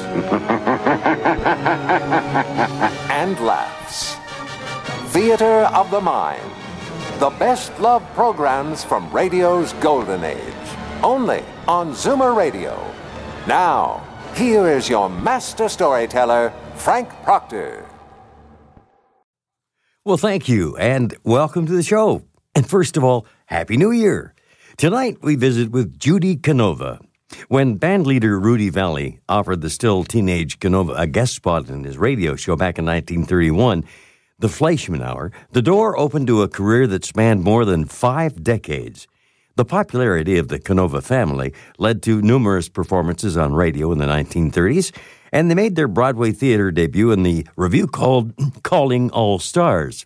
and laughs. Theater of the Mind. The best love programs from radio's golden age. Only on Zoomer Radio. Now, here is your master storyteller, Frank Proctor. Well, thank you, and welcome to the show. And first of all, Happy New Year. Tonight, we visit with Judy Canova. When bandleader Rudy Vallee offered the still teenage Canova a guest spot in his radio show back in 1931, The Fleischmann Hour, the door opened to a career that spanned more than five decades. The popularity of the Canova family led to numerous performances on radio in the 1930s, and they made their Broadway theater debut in the review called Calling All Stars.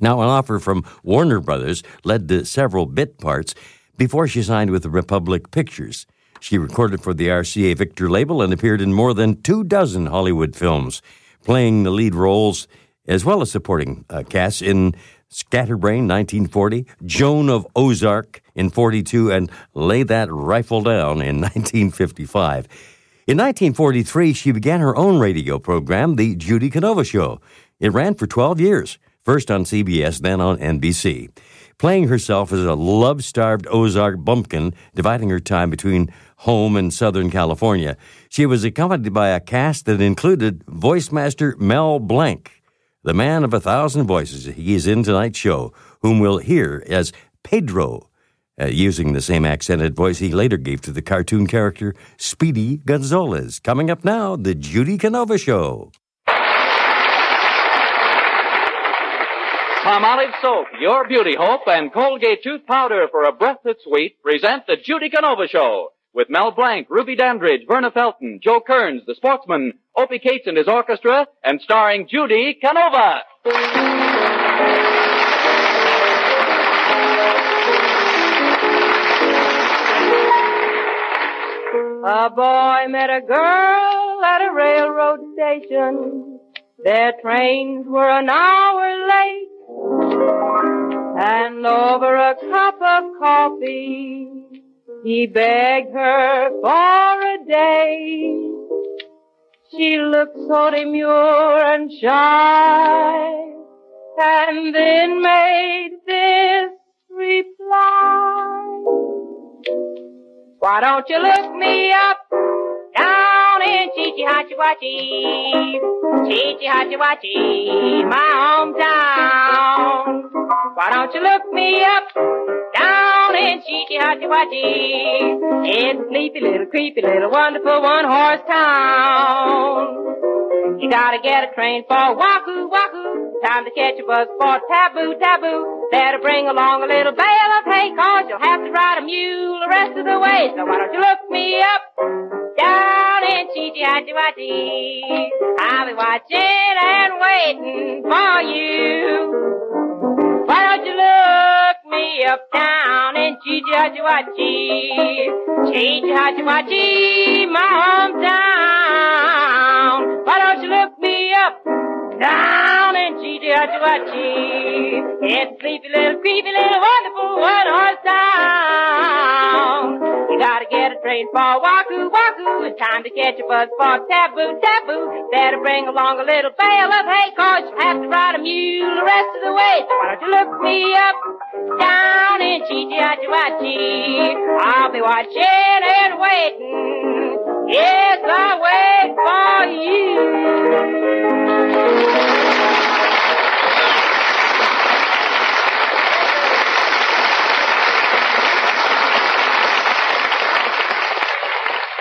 Now, an offer from Warner Brothers led to several bit parts before she signed with Republic Pictures. She recorded for the RCA Victor label and appeared in more than two dozen Hollywood films, playing the lead roles as well as supporting uh, casts in Scatterbrain 1940, Joan of Ozark in 42, and Lay That Rifle Down in 1955. In 1943, she began her own radio program, The Judy Canova Show. It ran for 12 years, first on CBS, then on NBC. Playing herself as a love starved Ozark bumpkin, dividing her time between home and Southern California, she was accompanied by a cast that included voice master Mel Blanc, the man of a thousand voices. He is in tonight's show, whom we'll hear as Pedro uh, using the same accented voice he later gave to the cartoon character Speedy Gonzales. Coming up now, The Judy Canova Show. Palmolive Soap, Your Beauty Hope, and Colgate Tooth Powder for a breath that's sweet present The Judy Canova Show with Mel Blanc, Ruby Dandridge, Verna Felton, Joe Kearns, the sportsman, Opie Cates and his orchestra, and starring Judy Canova. A boy met a girl at a railroad station. Their trains were an hour late. And over a cup of coffee, he begged her for a day. She looked so demure and shy, and then made this reply. Why don't you look me up down in Chichi Hachiwachi, Chichi Hachiwachi, my hometown. Why don't you look me up down in Chichi Hachiwachi? It's a sleepy little, creepy little, wonderful one horse town. You gotta get a train for Wahoo, Wahoo. Time to catch a bus for Taboo, Taboo. Better bring along a little bale of hay, cause you'll have to ride a mule the rest of the way. So why don't you look me up down in Chichi Hachiwachi? I'll be watching and waiting for you. Why don't you look me up down in? Chichi Hachiwachi, my hometown. Why don't you look me up down in Hachiwachi? It's sleepy little, creepy little, wonderful one horse town. You gotta get a train for Wahoo, Wahoo. It's time to catch a bus for Taboo, Taboo. Better bring along a little bale of hay, cause you have to ride a mule the rest of the way. So why don't you look me up down in Hachiwachi? I'll be watching and waiting. Yes, I'll wait for you.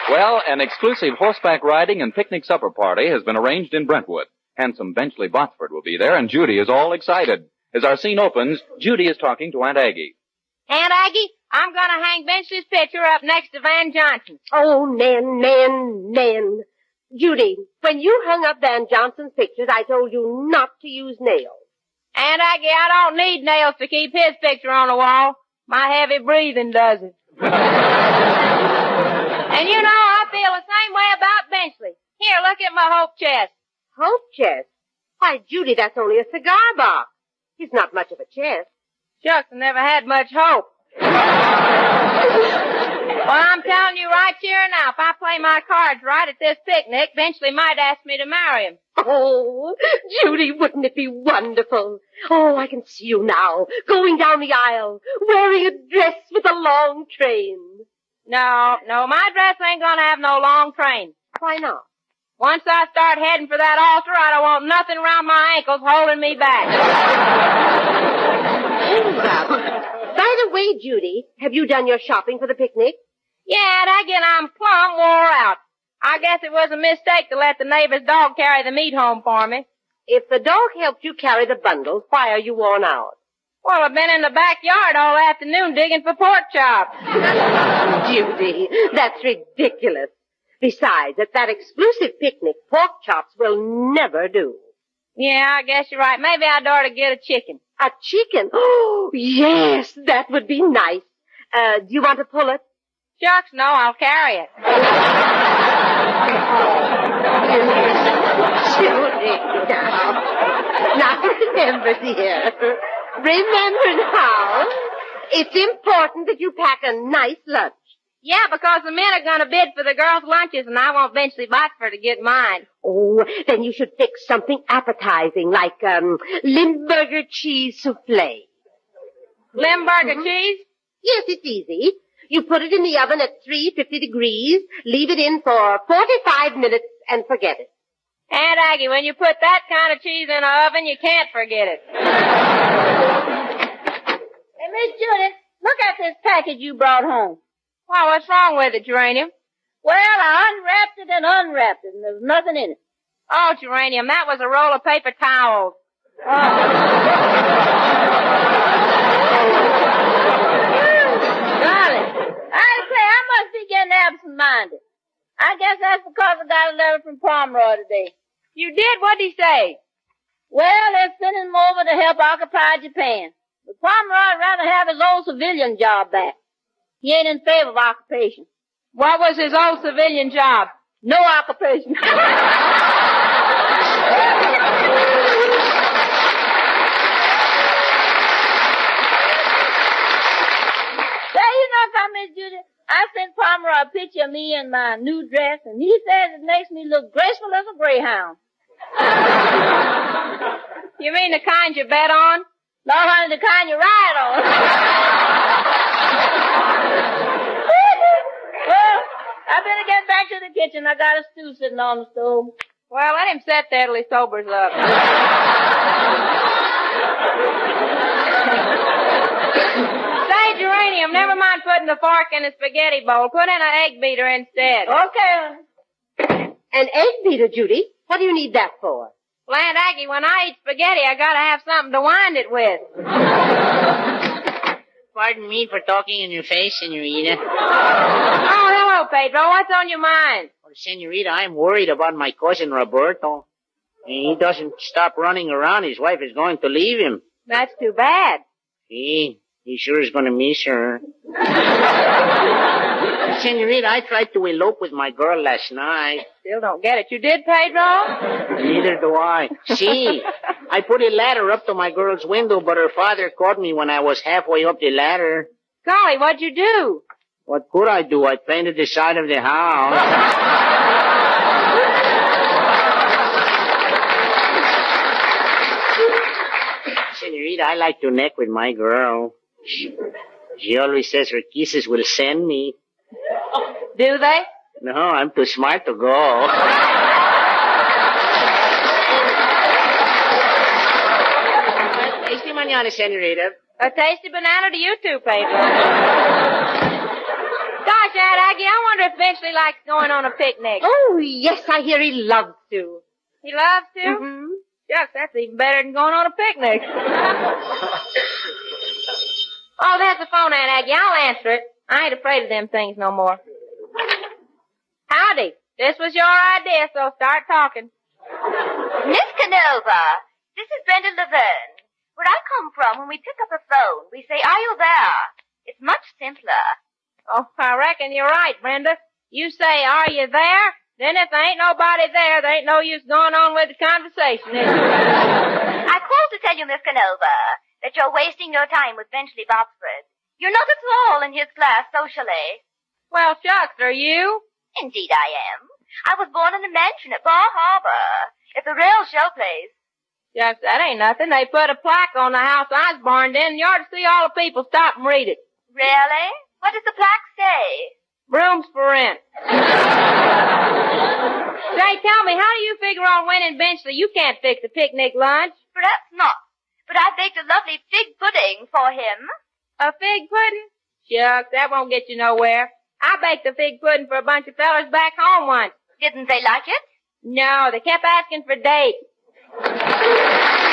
Well, an exclusive horseback riding and picnic supper party has been arranged in Brentwood. Handsome Benchley Botsford will be there, and Judy is all excited. As our scene opens, Judy is talking to Aunt Aggie. Aunt Aggie, I'm gonna hang Benchley's picture up next to Van Johnson. Oh, Nen, Nen, Nen. Judy, when you hung up Van Johnson's pictures, I told you not to use nails. And Aggie, I don't need nails to keep his picture on the wall. My heavy breathing does it. and you know, I feel the same way about Benchley. Here, look at my hope chest. Hope chest? Why, Judy, that's only a cigar box. He's not much of a chest. Shucks, I never had much hope. Well, I'm telling you right here and now, if I play my cards right at this picnic, Benchley might ask me to marry him. Oh, Judy, wouldn't it be wonderful? Oh, I can see you now, going down the aisle, wearing a dress with a long train. No, no, my dress ain't gonna have no long train. Why not? Once I start heading for that altar, I don't want nothing around my ankles holding me back. The way, Judy, have you done your shopping for the picnic? Yeah, and again, I'm plumb wore out. I guess it was a mistake to let the neighbor's dog carry the meat home for me. If the dog helped you carry the bundles, why are you worn out? Well, I've been in the backyard all afternoon digging for pork chops. Judy, that's ridiculous. Besides, at that exclusive picnic, pork chops will never do. Yeah, I guess you're right. Maybe I'd ought to get a chicken. A chicken? Oh, yes, that would be nice. Uh, do you want to pull it? Shucks, no, I'll carry it. Judy, now. Now remember, dear. Remember now. It's important that you pack a nice lunch. Yeah, because the men are going to bid for the girls' lunches, and I won't eventually fight for to get mine. Oh, then you should fix something appetizing, like um, Limburger cheese souffle. Limburger mm-hmm. cheese? Yes, it's easy. You put it in the oven at 350 degrees, leave it in for 45 minutes, and forget it. Aunt Aggie, when you put that kind of cheese in an oven, you can't forget it. hey, Miss Judith, look at this package you brought home. Well, what's wrong with it, Geranium? Well, I unwrapped it and unwrapped it, and there's nothing in it. Oh, Geranium, that was a roll of paper towels. Oh. Golly. I say, I must be getting absent-minded. I guess that's because I got a letter from Pomeroy today. You did? What'd he say? Well, they're sending him over to help occupy Japan. But Pomeroy'd rather have his old civilian job back. He ain't in favor of occupation. What was his old civilian job? No occupation. Say, you know something, Miss Judy? I sent Pomeroy a picture of me in my new dress, and he says it makes me look graceful as a greyhound. you mean the kind you bet on? No, honey, the kind you ride on. I better get back to the kitchen. I got a stew sitting on the stove. Well, let him set there till he sobers up. Say, Geranium, never mind putting the fork in the spaghetti bowl. Put in an egg beater instead. Okay. An egg beater, Judy? What do you need that for? Well, Aunt Aggie, when I eat spaghetti, I gotta have something to wind it with. Pardon me for talking in your face, Senorita. Oh, hello, Pedro. What's on your mind? Well, Senorita, I'm worried about my cousin Roberto. He doesn't stop running around. His wife is going to leave him. That's too bad. He, he sure is going to miss her. Senorita, I tried to elope with my girl last night. Still don't get it. You did, Pedro? Neither do I. See, I put a ladder up to my girl's window, but her father caught me when I was halfway up the ladder. Golly, what'd you do? What could I do? I painted the side of the house. Senorita, I like to neck with my girl. She always says her kisses will send me. Do they? No, I'm too smart to go. tasty manana, senorita. A tasty banana to you too, Pedro. Gosh, Aunt Aggie, I wonder if Benchley likes going on a picnic. Oh, yes, I hear he loves to. He loves to? Mm-hmm. Shucks, that's even better than going on a picnic. oh, there's the phone, Aunt Aggie. I'll answer it. I ain't afraid of them things no more. This was your idea, so start talking. Miss Canova, this is Brenda Laverne. Where I come from, when we pick up a phone, we say, are you there? It's much simpler. Oh, I reckon you're right, Brenda. You say, are you there? Then if there ain't nobody there, there ain't no use going on with the conversation, is there? I called to tell you, Miss Canova, that you're wasting your time with Benchley Botsford. You're not at all in his class socially. well, shucks, are you? Indeed I am. I was born in a mansion at Bar Harbor. It's a real show place. Shucks, that ain't nothing. They put a plaque on the house I was born in, and you ought to see all the people stop and read it. Really? What does the plaque say? Rooms for rent. Say, tell me, how do you figure on winning Benchley? You can't fix a picnic lunch. Perhaps not. But I baked a lovely fig pudding for him. A fig pudding? Shucks, that won't get you nowhere. I baked a fig pudding for a bunch of fellas back home once. Didn't they like it? No, they kept asking for dates.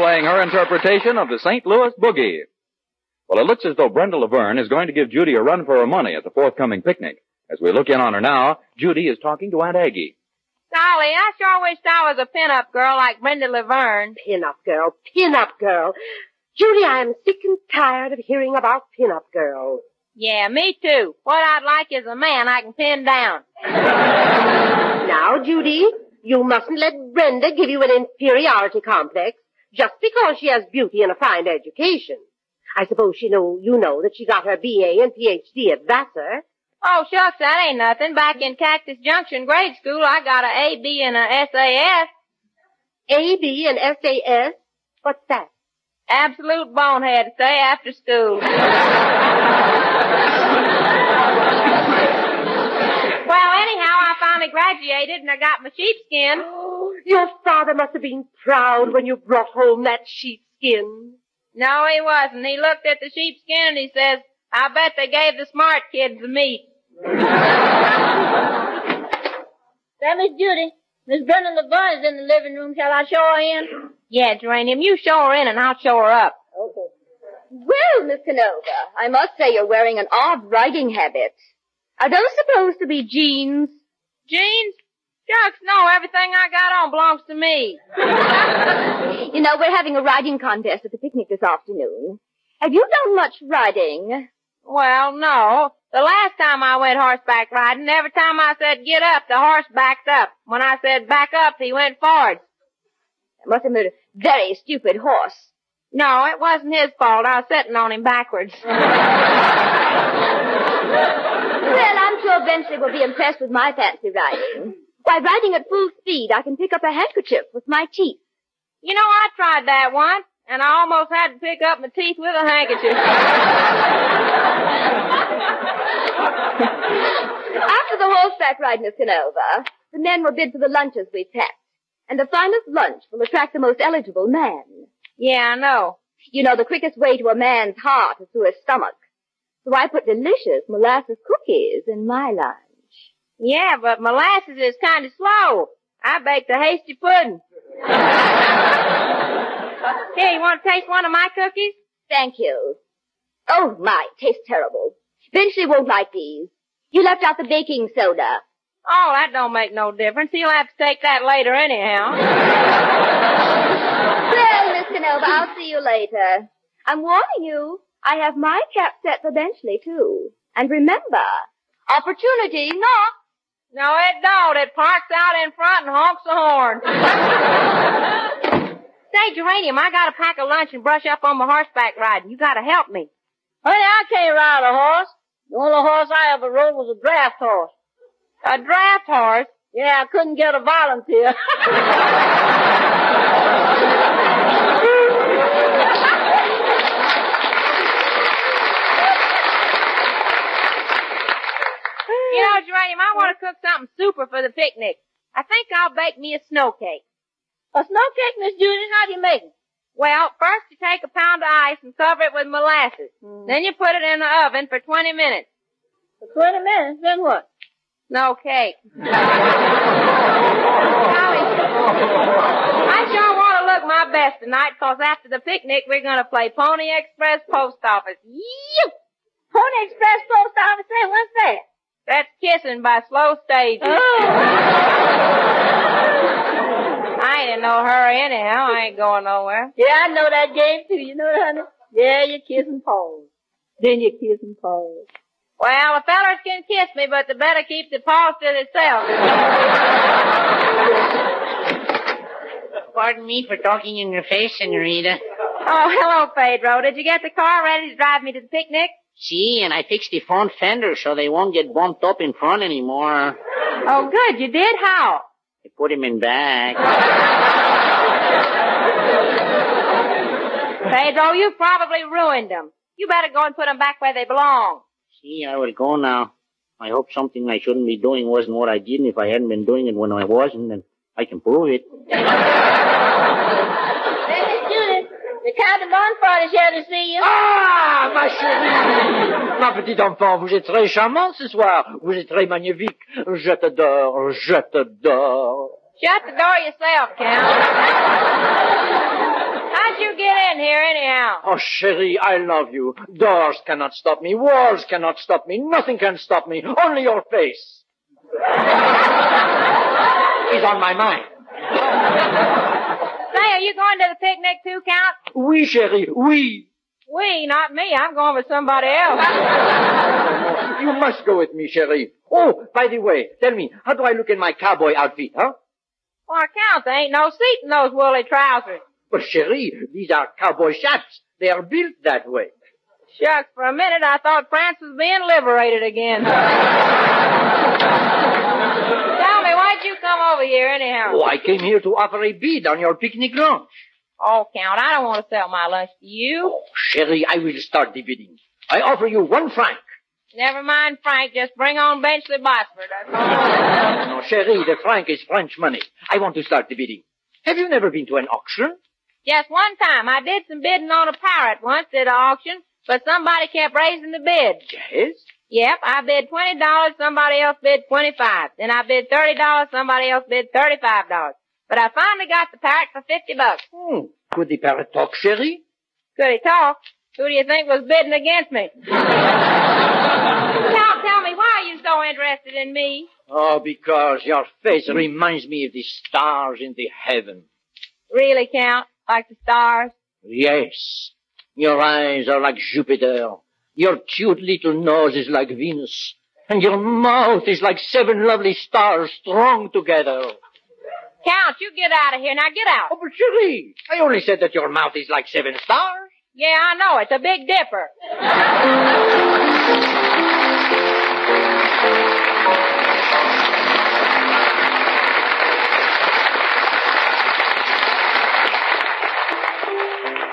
Playing her interpretation of the St. Louis Boogie. Well, it looks as though Brenda Laverne is going to give Judy a run for her money at the forthcoming picnic. As we look in on her now, Judy is talking to Aunt Aggie. Golly, I sure wished I was a pin-up girl like Brenda Laverne. Pin-up girl, pin-up girl. Judy, I am sick and tired of hearing about pin-up girls. Yeah, me too. What I'd like is a man I can pin down. Now, Judy, you mustn't let Brenda give you an inferiority complex just because she has beauty and a fine education. I suppose she know you know that she got her BA and PhD at Vassar. Oh, shucks, that ain't nothing. Back in Cactus Junction grade school, I got a A, B, and a SAS. AB and SAS? What's that? Absolute bonehead stay after school. well, anyhow, I finally graduated and I got my sheepskin. Oh, your father must have been proud when you brought home that sheepskin. No, he wasn't. He looked at the sheepskin and he says, I bet they gave the smart kids the meat. That Judy. Miss Brenda Laverne is in the living room. Shall I show her in? Yeah, Geranium, you show her in and I'll show her up. Okay. Well, Miss Canova, I must say you're wearing an odd riding habit. Are those supposed to be jeans? Jeans? Shucks, no, everything I got on belongs to me. You know, we're having a riding contest at the picnic this afternoon. Have you done much riding? Well, no. The last time I went horseback riding, every time I said get up, the horse backed up. When I said back up, he went forward. That must have been a very stupid horse. No, it wasn't his fault. I was sitting on him backwards. Well, I'm sure Benchley will be impressed with my fancy riding. Why, riding at full speed, I can pick up a handkerchief with my teeth. You know, I tried that once, and I almost had to pick up my teeth with a handkerchief. After the horseback ride, Miss Canova, the men will bid for the lunches we've packed. And the finest lunch will attract the most eligible man. Yeah, I know. You know, the quickest way to a man's heart is through his stomach. So I put delicious molasses cookies in my lunch. Yeah, but molasses is kind of slow. I baked a hasty pudding. Here, you want to taste one of my cookies? Thank you. Oh my, tastes terrible. Eventually won't like these. You left out the baking soda. Oh, that don't make no difference. You'll have to take that later anyhow. well, Miss Canova, I'll see you later. I'm warning you, I have my cap set for Benchley, too. And remember, opportunity knocks. No, it don't. It parks out in front and honks the horn. Say, Geranium, I gotta pack a lunch and brush up on my horseback riding. You gotta help me. Honey, I can't ride a horse. The only horse I ever rode was a draft horse. A draft horse? Yeah, I couldn't get a volunteer. You know, Geranium, I want to cook something super for the picnic. I think I'll bake me a snow cake. A snow cake, Miss Judy? How do you make it? Well, first you take a pound of ice and cover it with molasses. Mm. Then you put it in the oven for 20 minutes. For 20 minutes, then what? No cake. I sure want to look my best tonight, cause after the picnic, we're going to play Pony Express Post Office. Yee! Pony Express Post Office, say, what's that? That's kissing by slow stages. Oh. I ain't in no hurry anyhow. I ain't going nowhere. Yeah, I know that game too. You know that, honey? Yeah, you kiss and pose. Then you kiss and pose. Well, the fellers can kiss me, but they better keep the paws to themselves. Pardon me for talking in your face, senorita. Oh, hello, Pedro. Did you get the car ready to drive me to the picnic? See, and I fixed the front fender so they won't get bumped up in front anymore. Oh, good. You did? How? I put him in back. Pedro, you probably ruined them. You better go and put them back where they belong. See, I will go now. I hope something I shouldn't be doing wasn't what I did, and if I hadn't been doing it when I wasn't, then I can prove it. The Count Montfort is here to see you. Ah, ma chérie Ma petite enfant, vous êtes très charmante ce soir. Vous êtes très magnifique. Je t'adore, je t'adore. Shut the door yourself, Count. How'd you get in here anyhow? Oh, chérie, I love you. Doors cannot stop me. Walls cannot stop me. Nothing can stop me. Only your face. is on my mind. Are you going to the picnic too, Count? Oui, chérie, oui. We, not me. I'm going with somebody else. You must go with me, chérie. Oh, by the way, tell me, how do I look in my cowboy outfit, huh? Well, Count, there ain't no seat in those woolly trousers. But chérie, these are cowboy chaps. They are built that way. Shucks, for a minute I thought France was being liberated again. Tell me, why'd you come over here anyhow? Oh, I came here to offer a bid on your picnic lunch. Oh, Count, I don't want to sell my lunch to you. Oh, Chérie, I will start the bidding. I offer you one franc. Never mind, Frank. Just bring on Benchley. That's all. No, chérie, the franc is French money. I want to start the bidding. Have you never been to an auction? Just one time. I did some bidding on a parrot once at an auction, but somebody kept raising the bid. Yes? Yep, I bid twenty dollars, somebody else bid twenty-five. Then I bid thirty dollars, somebody else bid thirty-five dollars. But I finally got the parrot for fifty bucks. Hmm. Could the parrot talk, chérie? Could he talk? Who do you think was bidding against me? Count, tell me, why are you so interested in me? Oh, because your face reminds me of the stars in the heaven. Really, Count? Like the stars? Yes. Your eyes are like Jupiter. Your cute little nose is like Venus. And your mouth is like seven lovely stars strung together. Count, you get out of here. Now get out. Oh, but chérie, I only said that your mouth is like seven stars. Yeah, I know. It's a big dipper.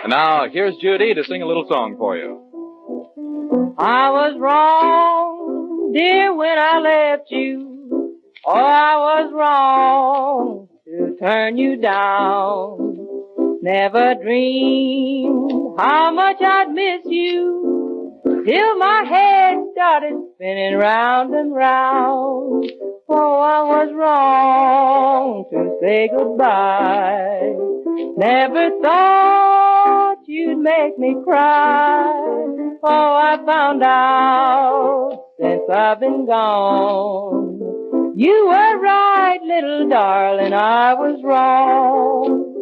And now, here's Judy to sing a little song for you. I was wrong, dear, when I left you. Oh, I was wrong to turn you down. Never dreamed how much I'd miss you till my head started spinning round and round. Oh, I was wrong to say goodbye. Never thought you'd make me cry. Oh, I found out since I've been gone. You were right, little darling, I was wrong.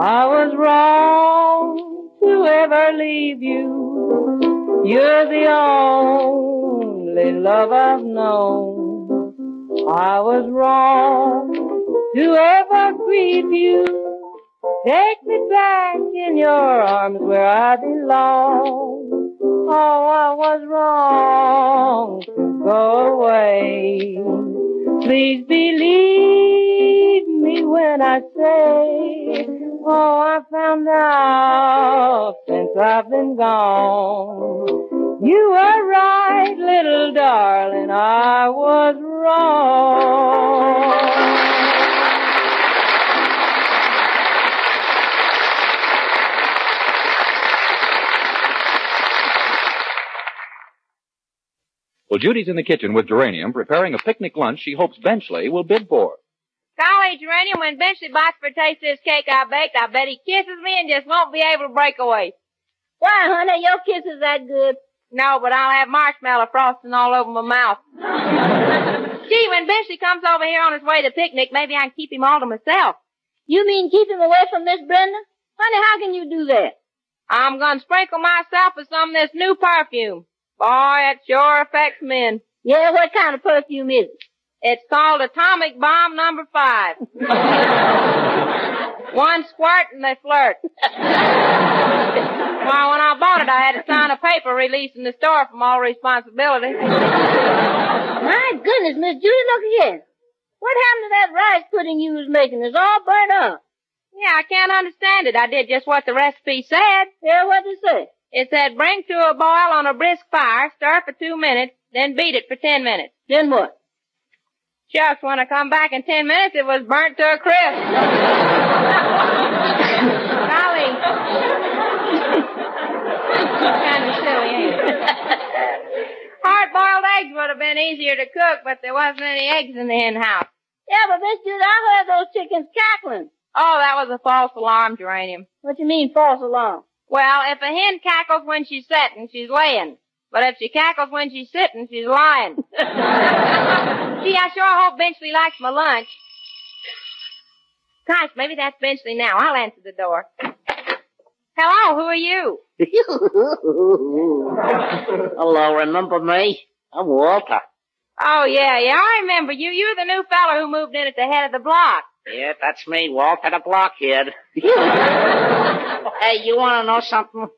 I was wrong to ever leave you. You're the only love I've known. I was wrong to ever grieve you. Take me back in your arms where I belong. Oh, I was wrong go away. Please believe me when I say, oh, I found out since I've been gone. You were right, little darling, I was wrong. Well, Judy's in the kitchen with Geranium preparing a picnic lunch she hopes Benchley will bid for. Golly, Geranium, when Benchley bites for a taste of this cake I baked, I bet he kisses me and just won't be able to break away. Why, honey, your kiss is that good. No, but I'll have marshmallow frosting all over my mouth. Gee, when Benchley comes over here on his way to picnic, maybe I can keep him all to myself. You mean keep him away from Miss Brenda? Honey, how can you do that? I'm gonna sprinkle myself with some of this new perfume. Boy, it sure affects men. Yeah, what kind of perfume is it? It's called Atomic Bomb Number Five. One squirt and they flirt. Why, when I bought it, I had to sign a paper releasing the store from all responsibility. My goodness, Miss Judy, look here. What happened to that rice pudding you was making? It's all burnt up. Yeah, I can't understand it. I did just what the recipe said. Yeah, what did it say? It said bring to a boil on a brisk fire, stir for two minutes, then beat it for ten minutes. Then what? Shucks, when I come back in ten minutes, it was burnt to a crisp. Golly. kind of silly, ain't it? Hard-boiled eggs would have been easier to cook, but there wasn't any eggs in the hen house. Yeah, but Miss Judy, I heard those chickens cackling. Oh, that was a false alarm, Geranium. What you mean, false alarm? Well, if a hen cackles when she's setting, she's laying. But if she cackles when she's sitting, she's lying. Gee, I sure hope Benchley likes my lunch. Gosh, maybe that's Benchley now. I'll answer the door. Hello, who are you? Hello, remember me? I'm Walter. Oh, yeah, yeah, I remember you. You're the new fella who moved in at the head of the block. Yeah, that's me, Walter the Blockhead. hey, you wanna know something?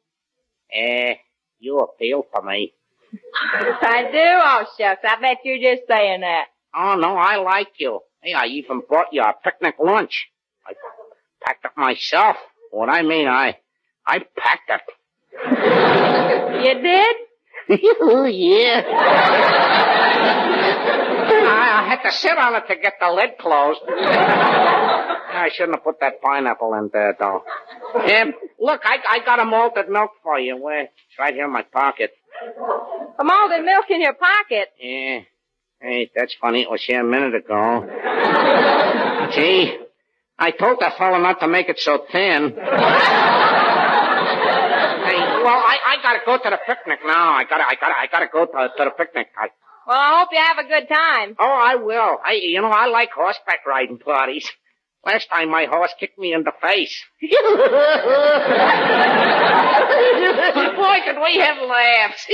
Eh, you appeal for me. I do? Oh, shucks, I bet you're just saying that. Oh, no, I like you. Hey, I even brought you a picnic lunch. I packed it myself. What I mean, I, I packed it. You did? yeah. I, I had to sit on it to get the lid closed. I shouldn't have put that pineapple in there, though. Um, look, I, I got a malted milk for you. Where? It's right here in my pocket. A malted milk in your pocket. Yeah. Hey, that's funny. It was here a minute ago. Gee, I told that fellow not to make it so thin. Hey, well, I, I gotta go to the picnic now. I gotta, I gotta, I gotta go to, to the picnic. I, Well, I hope you have a good time. oh, I will. I, you know, I like horseback riding parties. Last time my horse kicked me in the face. Boy, could we have laughs.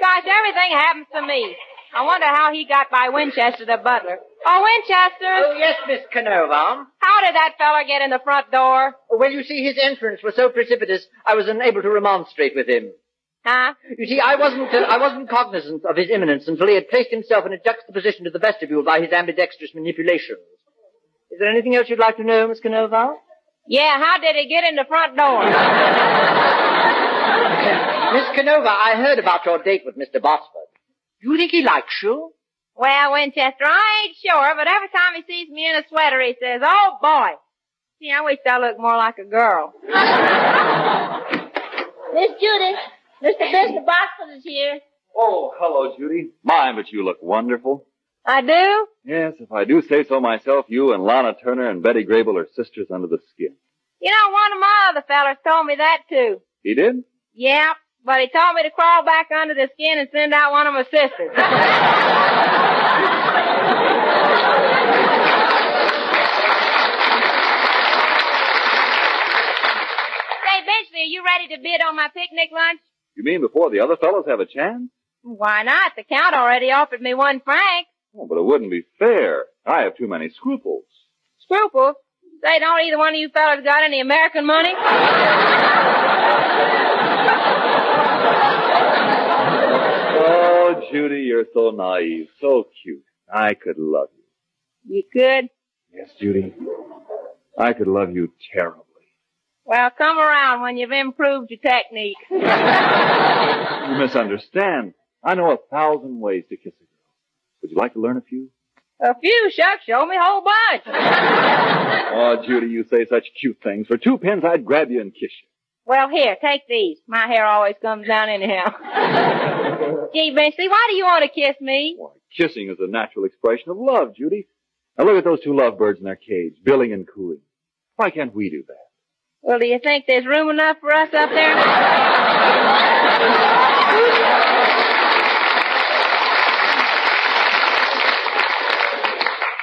Gosh, everything happens to me. I wonder how he got by Winchester the butler. Oh, Winchester! Oh, yes, Miss Canova. How did that fella get in the front door? Well, you see, his entrance was so precipitous, I was unable to remonstrate with him. Huh? You see, I wasn't, uh, I wasn't cognizant of his imminence until he had placed himself in a juxtaposition to the vestibule by his ambidextrous manipulations. Is there anything else you'd like to know, Miss Canova? Yeah, how did he get in the front door? Miss Canova, I heard about your date with Mr. Botsford. Do you think he likes you? Well, Winchester, I ain't sure, but every time he sees me in a sweater, he says, oh boy. See, I wish I looked more like a girl. Miss Judy, Mr. Mr. Botsford is here. Oh, hello, Judy. My, but you look wonderful. I do? Yes, if I do say so myself, you and Lana Turner and Betty Grable are sisters under the skin. You know, one of my other fellers told me that too. He did? Yeah, but he told me to crawl back under the skin and send out one of my sisters. Are you ready to bid on my picnic lunch? You mean before the other fellows have a chance? Why not? The count already offered me one franc. Oh, but it wouldn't be fair. I have too many scruples. Scruples? Say, don't either one of you fellas got any American money? Oh, Judy, you're so naive, so cute. I could love you. You could? Yes, Judy. I could love you terribly. Well, come around when you've improved your technique. You misunderstand. I know a thousand ways to kiss a girl. Would you like to learn a few? A few, shucks, show me a whole bunch. Oh, Judy, you say such cute things. For two pins, I'd grab you and kiss you. Well, here, take these. My hair always comes down anyhow. Gee, Benchley, why do you want to kiss me? Why, Kissing is a natural expression of love, Judy. Now look at those two lovebirds in their cage, billing and cooing. Why can't we do that? Well, do you think there's room enough for us up there?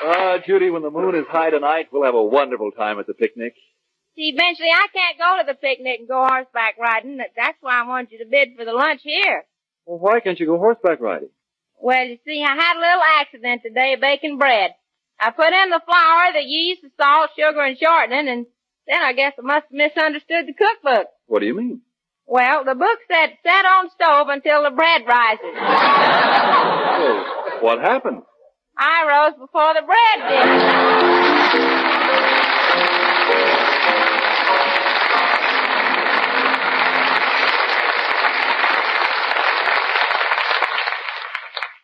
Ah, Judy, when the moon is high tonight, we'll have a wonderful time at the picnic. See, Benchley, I can't go to the picnic and go horseback riding. That's why I want you to bid for the lunch here. Well, why can't you go horseback riding? Well, you see, I had a little accident today baking bread. I put in the flour, the yeast, the salt, sugar, and shortening, and then I guess I must have misunderstood the cookbook. What do you mean? Well, the book said set on stove until the bread rises. Well, what happened? I rose before the bread did.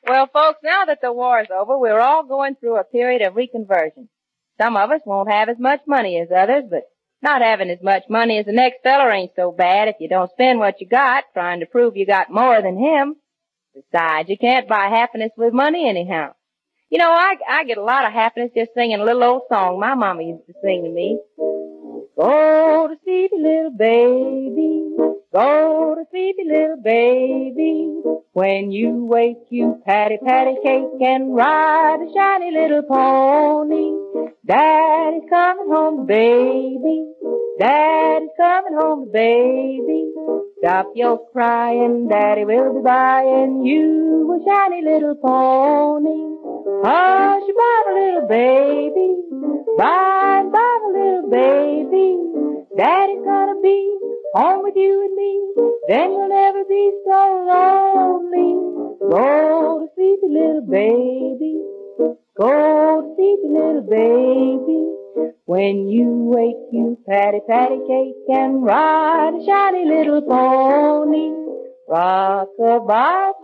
Well, folks, now that the war is over, we're all going through a period of reconversion. Some of us won't have as much money as others, but not having as much money as the next feller ain't so bad if you don't spend what you got trying to prove you got more than him. Besides, you can't buy happiness with money anyhow. You know, I, I get a lot of happiness just singing a little old song my mama used to sing to me. Go to sleep, little baby. Go to sleep, little baby. When you wake, you patty patty cake and ride a shiny little pony. Daddy's coming home, baby. Daddy's coming home, baby. Stop your crying, Daddy will be buying you a shiny little pony. Hush, bye, little baby. Bye, bye, little baby. Daddy's gonna be home with you and me. Then you'll never be so lonely. Go to sleep, little baby. Go to sleep, little baby. When you wake, you patty patty cake and ride a shiny little pony. Rock a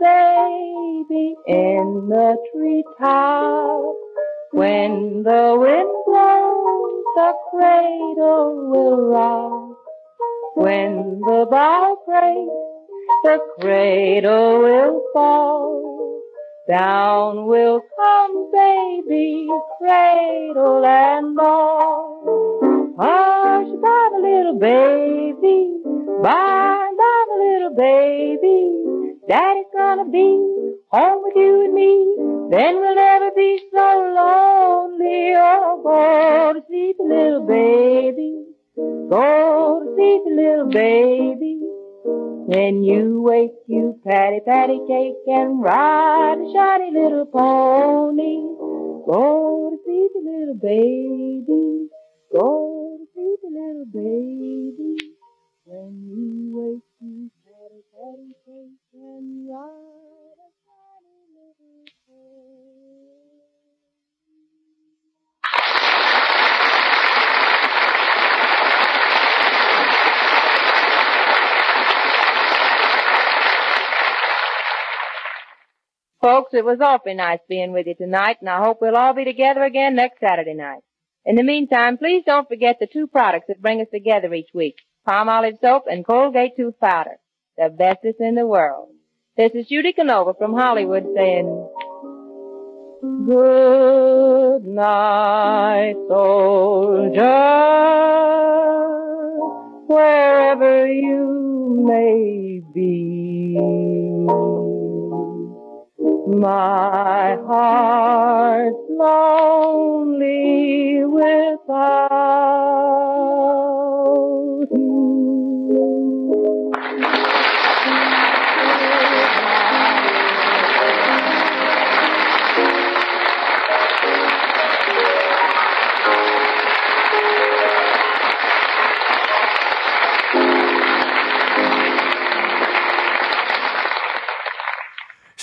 baby in the treetop. When the wind blows, the cradle will rock. When the bough breaks, the cradle will fall. Down will come baby, cradle and ball. Hush, my little baby. Bye, bye, my little baby. Daddy's gonna be home with you and me. Then we'll never be so lonely. Oh, go to sleep, little baby. Go to sleep, little baby. When you wake, you patty patty cake and ride a shiny little pony. Go to sleep, little baby. Go little baby. When you wake, you and ride a little. Folks, it was awfully nice being with you tonight, and I hope we'll all be together again next Saturday night. In the meantime, please don't forget the two products that bring us together each week. Palmolive soap and Colgate tooth powder. The bestest in the world. This is Judy Canova from Hollywood saying, Good night, soldier, wherever you may be. My heart's lonely without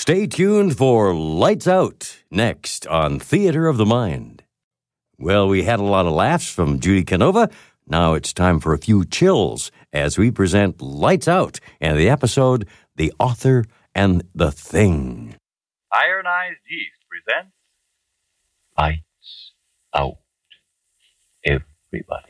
Stay tuned for Lights Out next on Theater of the Mind. Well, we had a lot of laughs from Judy Canova. Now it's time for a few chills as we present Lights Out and the episode The Author and the Thing. Ironized Yeast presents Lights out. Everybody.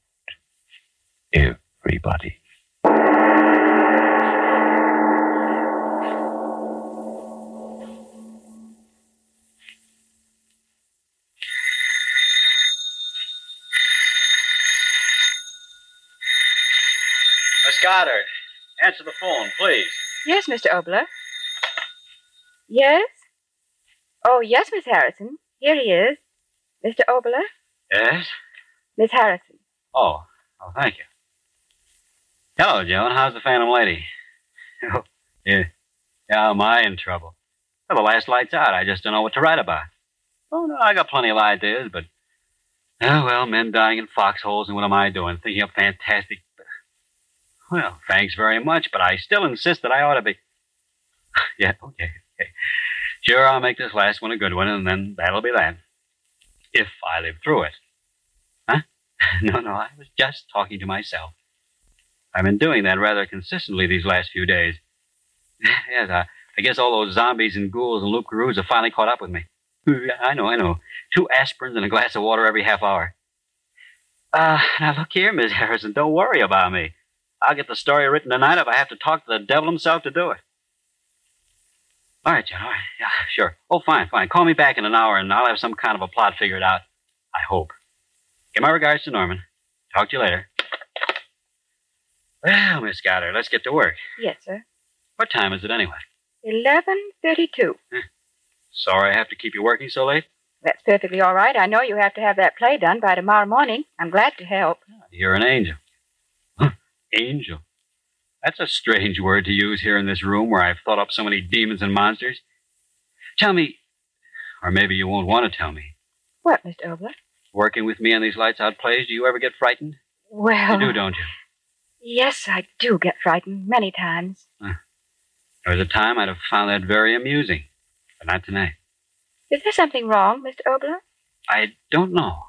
Everybody. Miss Goddard, answer the phone, please. Yes, Mr. Oboler. Yes? Oh, yes, Miss Harrison. Here he is. Mr. Oboler? Yes? Miss Harrison. Oh, oh, thank you. Hello, Joan. How's the Phantom Lady? Oh, yeah. Yeah, am I in trouble? Well, the last light's out. I just don't know what to write about. Oh, no, I got plenty of ideas, but. Oh, well, men dying in foxholes, and what am I doing? Thinking up fantastic. Well, thanks very much, but I still insist that I ought to be. yeah, okay, okay. Sure, I'll make this last one a good one, and then that'll be that. If I live through it. Huh? no, no, I was just talking to myself. I've been doing that rather consistently these last few days. yes, I, I guess all those zombies and ghouls and loup-garous have finally caught up with me. I know, I know. Two aspirins and a glass of water every half hour. Uh, now look here, Miss Harrison, don't worry about me. I'll get the story written tonight if I have to talk to the devil himself to do it. All right, John, all right. Yeah, sure. Oh, fine, fine. Call me back in an hour and I'll have some kind of a plot figured out. I hope. Give my regards to Norman. Talk to you later. Well, Miss Goddard, let's get to work. Yes, sir. What time is it anyway? Eleven thirty-two. Sorry I have to keep you working so late. That's perfectly all right. I know you have to have that play done by tomorrow morning. I'm glad to help. Ah, you're an angel. Angel. That's a strange word to use here in this room where I've thought up so many demons and monsters. Tell me, or maybe you won't want to tell me, What, Mr. Oboler? working with me on these lights out plays, do you ever get frightened? Well, You do, don't you? Yes, I do get frightened many times. There was a time I'd have found that very amusing, but not tonight. Is there something wrong, Mr. Oboler? I don't know.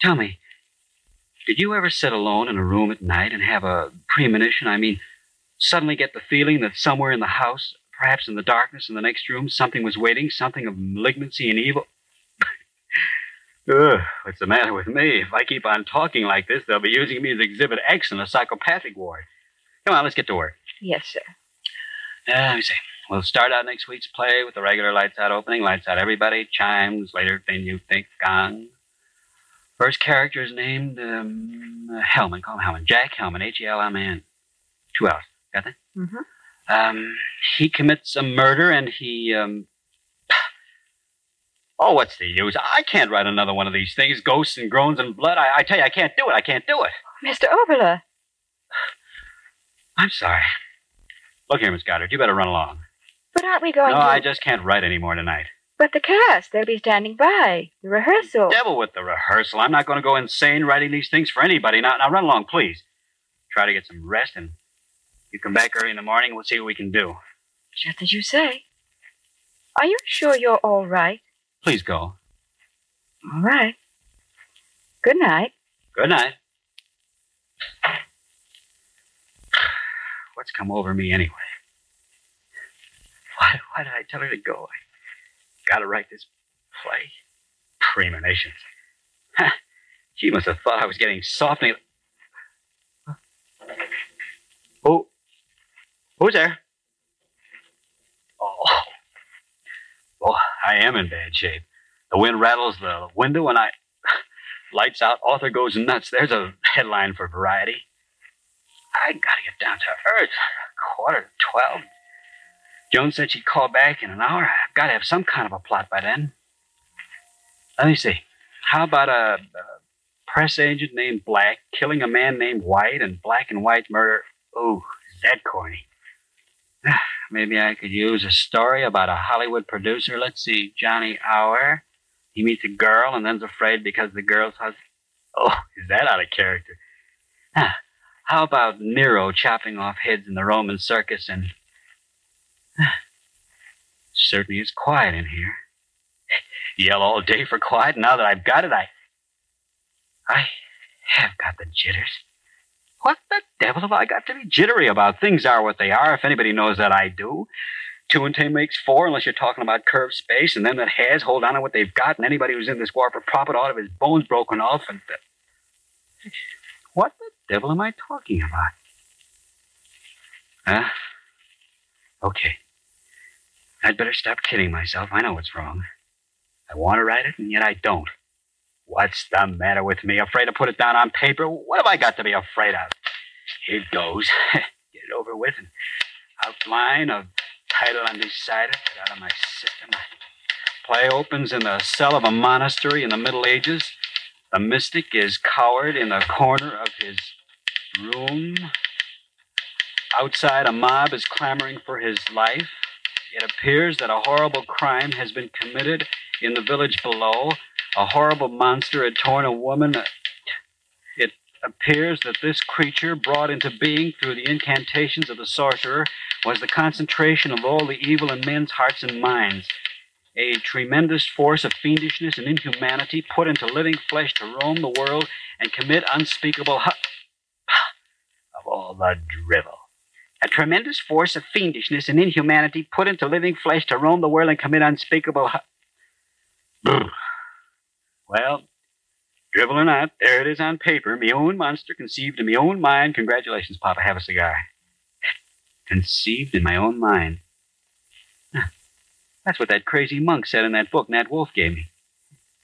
Tell me, did you ever sit alone in a room at night and have a premonition? I mean, suddenly get the feeling that somewhere in the house, perhaps in the darkness in the next room, something was waiting, something of malignancy and evil? Ugh, what's the matter with me? If I keep on talking like this, they'll be using me as Exhibit X in a psychopathic ward. Come on, let's get to work. Yes, sir. Uh, let me see. We'll start out next week's play with the regular lights out opening. Lights out everybody. Chimes later than you think. Gong. First character is named um, Hellman. Call him Hellman. Jack Hellman. H E L M A N. Two L's. Got that? Mm-hmm. Um, he commits a murder and he, um. Oh, what's the use? I can't write another one of these things. Ghosts and groans and blood. I, I tell you, I can't do it. I can't do it. Mr. Oboler. I'm sorry. Look here, Miss Goddard. You better run along. But aren't we going no, to... I just can't write any more tonight. But the cast, they'll be standing by. The rehearsal. Devil with the rehearsal. I'm not going to go insane writing these things for anybody. Now, now run along, please. Try to get some rest, and you come back early in the morning. We'll see what we can do. Just as you say. Are you sure you're all right? Please go. All right. Good night. Good night. What's come over me anyway? Why, why did I tell her to go? I gotta write this play. Premonitions. Ha, she must have thought I was getting softening. and- Who? Who's there? Oh. Oh, I am in bad shape. The wind rattles the window and I. Lights out, author goes nuts. There's a headline for Variety. I gotta get down to earth. Quarter to twelve. Joan said she'd call back in an hour. I've got to have some kind of a plot by then. Let me see. How about a, a press agent named Black killing a man named White and Black and White murder? Oh, is that corny? Maybe I could use a story about a Hollywood producer. Let's see. Johnny Hour. He meets a girl and then's afraid because the girl's husband. Oh, is that out of character? Ah, How about Nero chopping off heads in the Roman circus and. Certainly is quiet in here. Yell all day for quiet. Now that I've got it, I. I have got the jitters. What the devil have I got to be jittery about? Things are what they are. If anybody knows that, I do. Two and two makes four, unless you're talking about curved space, and them that has hold on to what they've got, and anybody who's in this war for profit ought to have his bones broken off. And the... what the devil am I talking about? Huh? Okay. I'd better stop kidding myself. I know what's wrong. I want to write it, and yet I don't. What's the matter with me? Afraid to put it down on paper? What have I got to be afraid of? Here it goes. Get it over with. And outline of title undecided. Get out of my system. Play opens in the cell of a monastery in the Middle Ages. The mystic is cowered in the corner of his room. Outside, a mob is clamoring for his life. It appears that a horrible crime has been committed in the village below. A horrible monster had torn a woman. It appears that this creature, brought into being through the incantations of the sorcerer, was the concentration of all the evil in men's hearts and minds. A tremendous force of fiendishness and inhumanity put into living flesh to roam the world and commit unspeakable hu- of all the drivel. A tremendous force of fiendishness and inhumanity put into living flesh to roam the world and commit unspeakable hu-. Well, drivel or not, there it is on paper. Me own monster conceived in me own mind. Congratulations, Papa. Have a cigar. Conceived in my own mind. That's what that crazy monk said in that book Nat Wolf gave me.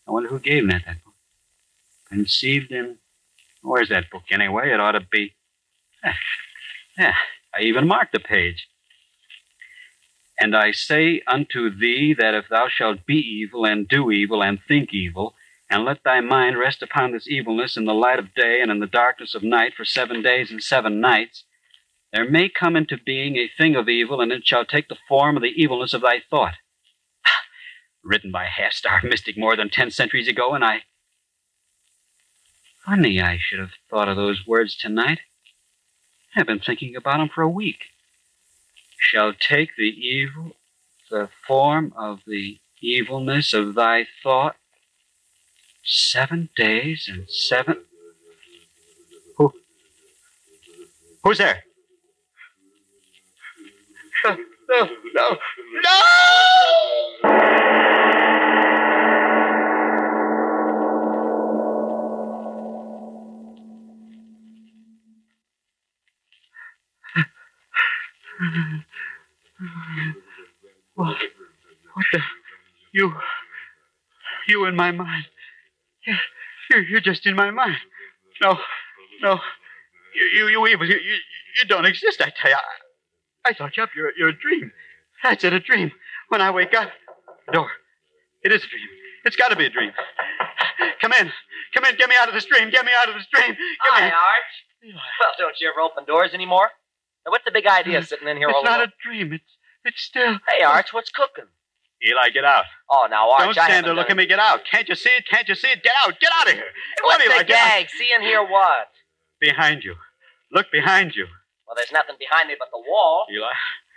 I wonder who gave Nat that book. Conceived in. Where's that book anyway? It ought to be. Yeah, I even marked the page. And I say unto thee that if thou shalt be evil, and do evil, and think evil, and let thy mind rest upon this evilness in the light of day and in the darkness of night for seven days and seven nights, there may come into being a thing of evil, and it shall take the form of the evilness of thy thought. Written by a half star mystic more than ten centuries ago, and I. Funny I should have thought of those words tonight. I've been thinking about 'em for a week. Shall take the evil, the form of the evilness of thy thought. Seven days and seven. Who? Who's there? No, no, no, no! What? What the? You. You in my mind. You're, you're just in my mind. No, no. You, you, you evil. You, you, you don't exist, I tell you. I, I thought you up. You're, you're a dream. That's it, a dream. When I wake up, door. It is a dream. It's got to be a dream. Come in. Come in. Get me out of this dream. Get me out of this dream. Get Hi, me. Arch. Well, don't you ever open doors anymore? Now, what's the big idea sitting in here all It's not alone? a dream. It's it's still. Hey, Arch, what's cooking? Eli, get out. Oh, now, Arch, Don't stand there. Look at me. Get out. Can't you see it? Can't you see it? Get out. Get out of here. What's Eli, the gag? See and hear what? Behind you. Look behind you. Well, there's nothing behind me but the wall. Eli.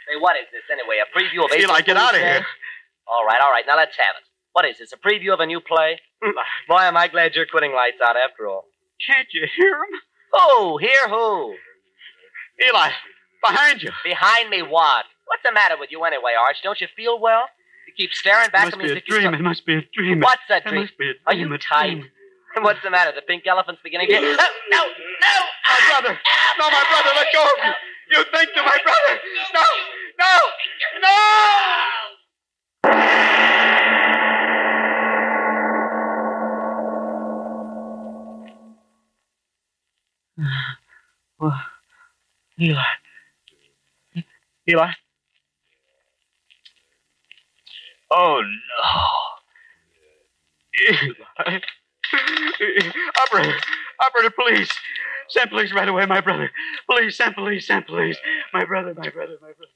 Say, what is this anyway? A preview of a game. Eli, April get out of here. All right, all right. Now let's have it. What is this? A preview of a new play? Boy, am I glad you're quitting lights out after all. Can't you hear him? Who? Hear who? Eli, behind you. Behind me what? What's the matter with you anyway, Arch? Don't you feel well? You keep staring back It must at me be a dream. It must be a dream. What's It dream? must be a Are you tight? dream. What's the matter? The pink elephant's beginning to... No, no, no! My brother. No, my brother. Let go of me. You think to my brother. No, no, no! Well, Eli. Eli. Oh, no. Operator, operator, please. Send police right away, my brother. Please, send police, send police. My brother, my brother, my brother.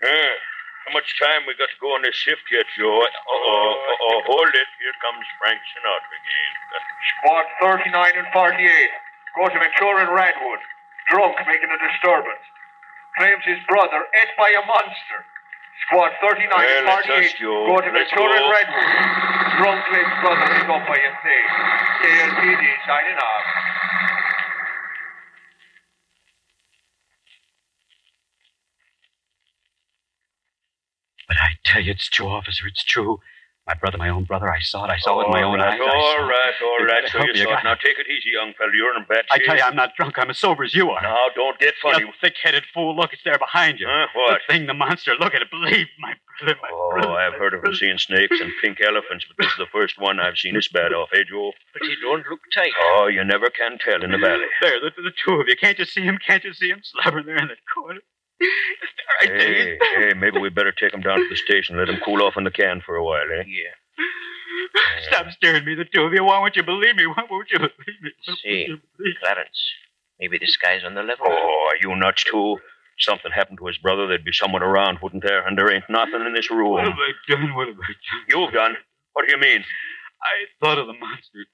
Uh, how much time we got to go on this shift yet, Joe? Uh-oh, uh-oh, hold it. Here comes Frank Sinatra again. Squad 39 and 48. Go to Ventura and Radwood. Drunk, making a disturbance. Claims his brother ate by a monster. Squad 39 Well, and 48. Go to Let's Ventura and. Redwood. Drunk claims brother ate up by a thing. KLPD signing off. But I tell you, it's true, officer. It's true. My brother, my own brother, I saw it. I saw it with my own right, eyes. I All saw it. right, all It- right. it So you me. I saw it. Now take it easy, young fella. You're in bad shape. I tell you, I'm not drunk. I'm as sober as you are. Now, don't get funny. You thick-headed fool. Look, it's there behind you. Huh, what? The thing, the monster. Look at it. Believe my brother, my Oh, I've heard of them seeing snakes and pink elephants, but this is the first one I've seen this bad off, eh, Joe? But he don't look tight. Oh, you never can tell in the valley. There, the, the two of you. Can't you see him? Can't you see him slobbering there in that corner? Hey, hey, maybe we better take him down to the station, let him cool off in the can for a while, eh? Yeah. Stop staring at me, the two of you. Why won't you believe me? Why won't you believe me? Why See, believe me? Clarence, maybe this guy's on the level. Oh, are you nuts, too? Something happened to his brother, there'd be someone around, wouldn't there? And there ain't nothing in this room. What have I done? What have I done? You've done? What do you mean? I thought of the monster.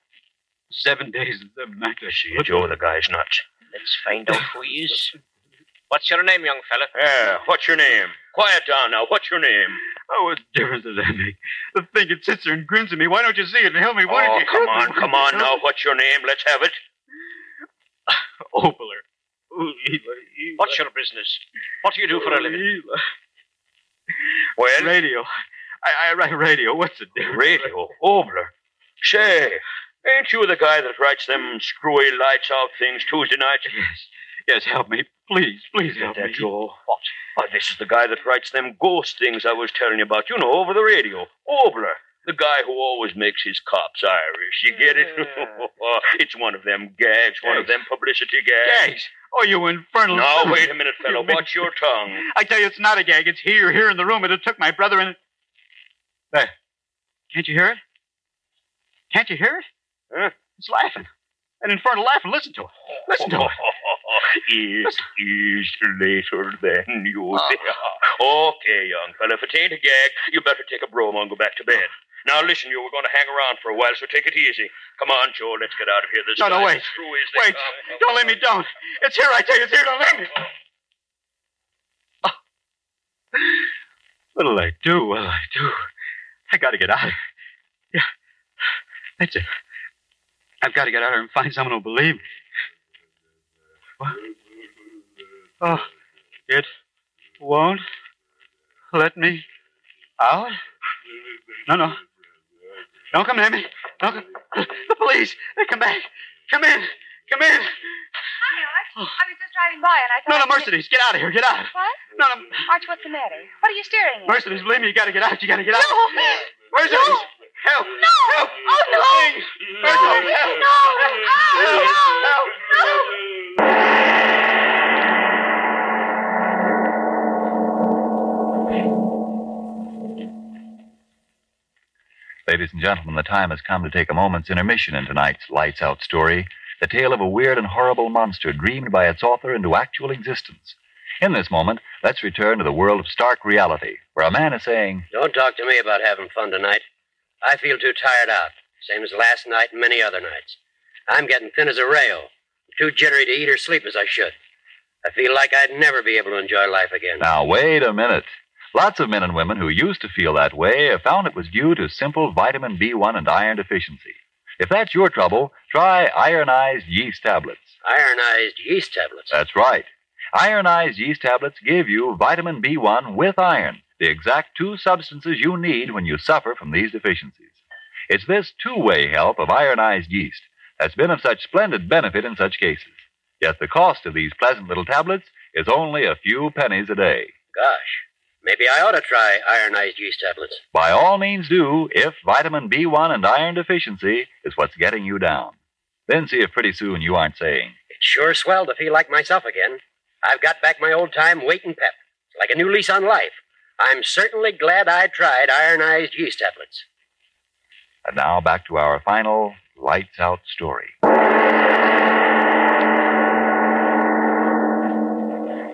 Seven days and seven nights. I See, Joe, the guy's nuts. Let's find out who he is. What's your name, young fella? Yeah, what's your name? Quiet down now. What's your name? Oh, what difference does that make? The thing it sits there and grins at me. Why don't you see it and help me? Why oh, don't you come on, me? come on now. What's your name? Let's have it. Eli, Eli. What's your business? What do you do for a living? Eli. Well, Radio. I, I write radio. What's the difference? radio. Oboler. Say, ain't you the guy that writes them screwy lights out things Tuesday nights? Yes. Yes, help me. Please, please help that, me. Joe? What? Oh, this is the guy that writes them ghost things I was telling you about. You know, over the radio. Oboler. The guy who always makes his cops Irish. You get it? it's one of them gags, one of them publicity gags. Gags? Oh, you infernal. Now, wait a minute, mean- Watch your tongue. I tell you, it's not a gag. It's here, here in the room, it took my brother and. There. Can't you hear it? Can't you hear it? Huh? It's laughing. An infernal laughing. Listen to it. Listen to it. It is later than you ah. think. Okay, young fella. If it ain't a gag, you better take a broom and go back to bed. Now, listen, you. We're going to hang around for a while, so take it easy. Come on, Joe. Let's get out of here. This No, no, wait. as screwy as Wait. come. Don't let me down. It's here, I tell you. It's here. Don't let me. Oh. What'll I do? What'll I do? I gotta get out of here. Yeah. That's it. I've got to get out of here and find someone who'll believe me. Oh, it won't let me out? No, no. Don't come near me. Don't come. The police. They come back. Come in. Come in. Hi, Arch. Oh. I was just driving by and I thought. no, no, Mercedes, get out of here. Get out. What? No, no, Arch, what's the matter? What are you staring at? Mercedes, believe me, you gotta get out. You gotta get out. No. Mercedes, No. help. No. Help. Oh, no. Please. Mercedes, No. help. No. Help. No. Oh, help. Ladies and gentlemen, the time has come to take a moment's intermission in tonight's Lights Out story, the tale of a weird and horrible monster dreamed by its author into actual existence. In this moment, let's return to the world of stark reality, where a man is saying, Don't talk to me about having fun tonight. I feel too tired out, same as last night and many other nights. I'm getting thin as a rail, too jittery to eat or sleep as I should. I feel like I'd never be able to enjoy life again. Now, wait a minute. Lots of men and women who used to feel that way have found it was due to simple vitamin B1 and iron deficiency. If that's your trouble, try ironized yeast tablets. Ironized yeast tablets. That's right. Ironized yeast tablets give you vitamin B1 with iron, the exact two substances you need when you suffer from these deficiencies. It's this two way help of ironized yeast that's been of such splendid benefit in such cases. Yet the cost of these pleasant little tablets is only a few pennies a day. Gosh, maybe I ought to try ironized yeast tablets. By all means do if vitamin B1 and iron deficiency is what's getting you down. Then see if pretty soon you aren't saying, It's sure swell to feel like myself again. I've got back my old time weight and pep. Like a new lease on life. I'm certainly glad I tried ironized yeast tablets. and now back to our final lights out story.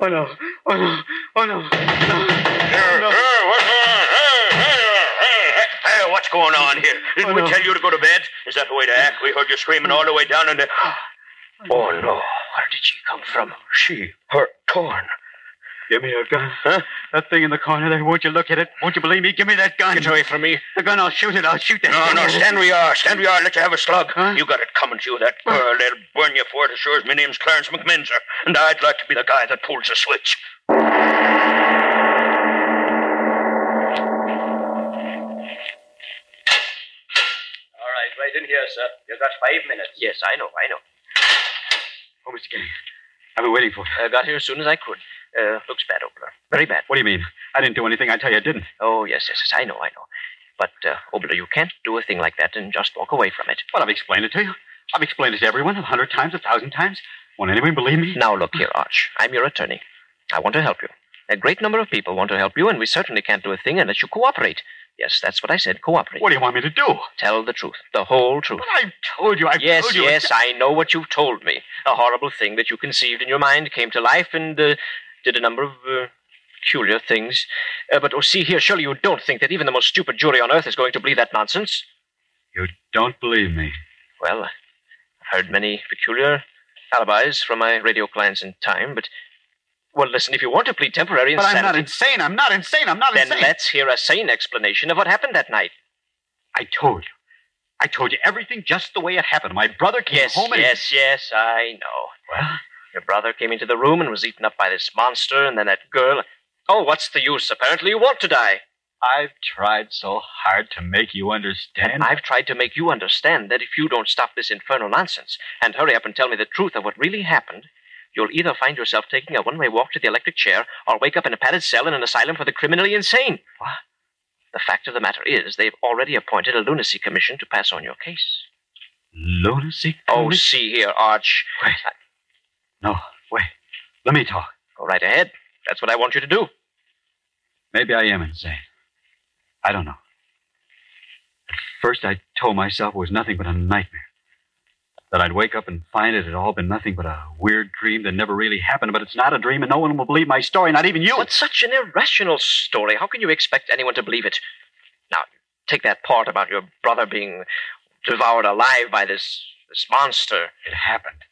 Oh, no. Oh, no. Oh, no. Hey, what's going on here? Didn't Oh, we no. tell you to go to bed? Is that the way to act? We heard you screaming all the way down in the. Oh no! Where did she come from? She, her, torn. Give me your gun. Huh? That thing in the corner there. Won't you look at it? Won't you believe me? Give me that gun. Get away from me. The gun, I'll shoot it. I'll shoot that. No, no, stand where you are. Stand where you are. Let you have a slug. Huh? You got it coming to you, that girl. They'll burn you for it as sure as my name's Clarence McMinzer. And I'd like to be the guy that pulls the switch. Right, in here, sir. You've got five minutes. Yes, I know, I know. Oh, Mr. Kenny. I've been waiting for it. Uh, got here as soon as I could. Uh, looks bad, Oboler. Very bad. What do you mean? I didn't do anything. I tell you, I didn't. Oh, yes, yes, yes. I know, I know. But, uh, Oboler, you can't do a thing like that and just walk away from it. Well, I've explained it to you. I've explained it to everyone a hundred times, a thousand times. Won't anyone believe me? Now, look here, Arch. I'm your attorney. I want to help you. A great number of people want to help you, and we certainly can't do a thing unless you cooperate. Yes, that's what I said. Cooperate. What do you want me to do? Tell the truth. The whole truth. I've told you. I've yes, told you. Yes, yes, I know what you've told me. A horrible thing that you conceived in your mind came to life and uh, did a number of uh, peculiar things. Uh, but, oh, see here, surely you don't think that even the most stupid jury on earth is going to believe that nonsense? You don't believe me. Well, I've heard many peculiar alibis from my radio clients in time, but. Well, listen, if you want to plead temporary But insanity. I'm not insane. I'm not insane. I'm not then insane. Then let's hear a sane explanation of what happened that night. I told you. I told you everything just the way it happened. My brother came Yes, home and. yes, yes, I know. Well? Your brother came into the room and was eaten up by this monster, and then that girl. Oh, what's the use? Apparently you want to die. I've tried so hard to make you understand. I've tried to make you understand that if you don't stop this infernal nonsense and hurry up and tell me the truth of what really happened, you'll either find yourself taking a one way walk to the electric chair or wake up in a padded cell in an asylum for the criminally insane. What? The fact of the matter is, they've already appointed a lunacy commission to pass on your case. Lunacy? Oh, commission? Oh, see here, Arch. Wait. No, wait. Let me talk. Go right ahead. That's what I want you to do. Maybe I am insane. I don't know. At first, I told myself it was nothing but a nightmare. That I'd wake up and find it had all been nothing but a weird dream that never really happened, but it's not a dream, and no one will believe my story, not even you. It's such an irrational story. How can you expect anyone to believe it? Now, take that part about your brother being devoured alive by this this monster. It happened.